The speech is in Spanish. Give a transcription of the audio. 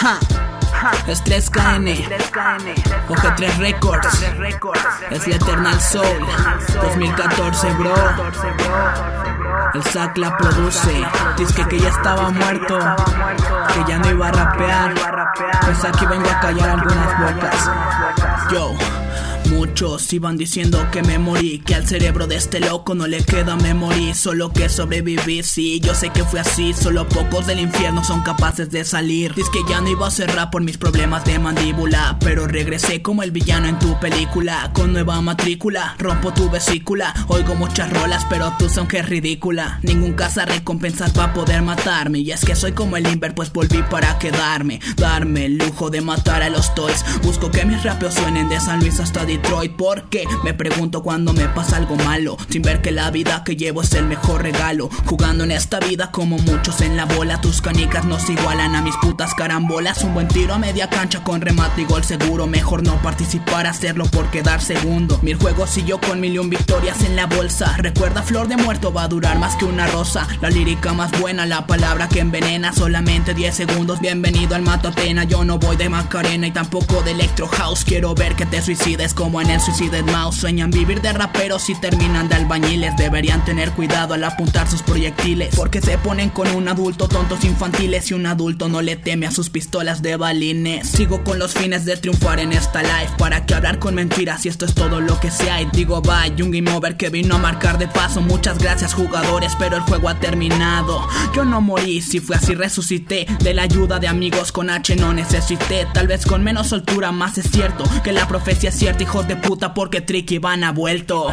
Ja. Es 3KN, OG3 Records, es la Eternal Soul, 2014 bro. El Zack la produce, dice que ya estaba muerto, que ya no iba a rapear, pues aquí vengo a callar algunas bocas. Yo. Muchos iban diciendo que me morí, que al cerebro de este loco no le queda memoria, solo que sobreviví, sí, yo sé que fue así, solo pocos del infierno son capaces de salir. Dice que ya no iba a cerrar por mis problemas de mandíbula, pero regresé como el villano en tu película, con nueva matrícula, rompo tu vesícula, oigo muchas rolas, pero tú son que es ridícula. Ningún caza recompensas va a poder matarme, y es que soy como el Inver, pues volví para quedarme, darme el lujo de matar a los toys, busco que mis rapeos suenen de San Luis hasta Detroit porque me pregunto cuando me pasa algo malo. Sin ver que la vida que llevo es el mejor regalo. Jugando en esta vida como muchos en la bola. Tus canicas no se igualan a mis putas carambolas. Un buen tiro a media cancha con remate y gol seguro. Mejor no participar hacerlo por quedar segundo. Mi juego siguió con mil y un victorias en la bolsa. Recuerda flor de muerto va a durar más que una rosa. La lírica más buena la palabra que envenena. Solamente 10 segundos bienvenido al Matatena yo no voy de Macarena y tampoco de Electro House. Quiero ver que te suicides como en el Suicide. Mouse Sueñan vivir de raperos y terminan de albañiles. Deberían tener cuidado al apuntar sus proyectiles Porque se ponen con un adulto tontos infantiles Y un adulto no le teme a sus pistolas de balines. Sigo con los fines de triunfar en esta life Para que hablar con mentiras y esto es todo lo que se hay Digo bye, un game over que vino a marcar de paso. Muchas gracias jugadores, pero el juego ha terminado. Yo no morí, si fue así resucité. De la ayuda de amigos con H no necesité. Tal vez con menos soltura, más es cierto Que la profecía es cierta, de puta porque Tricky Van ha vuelto.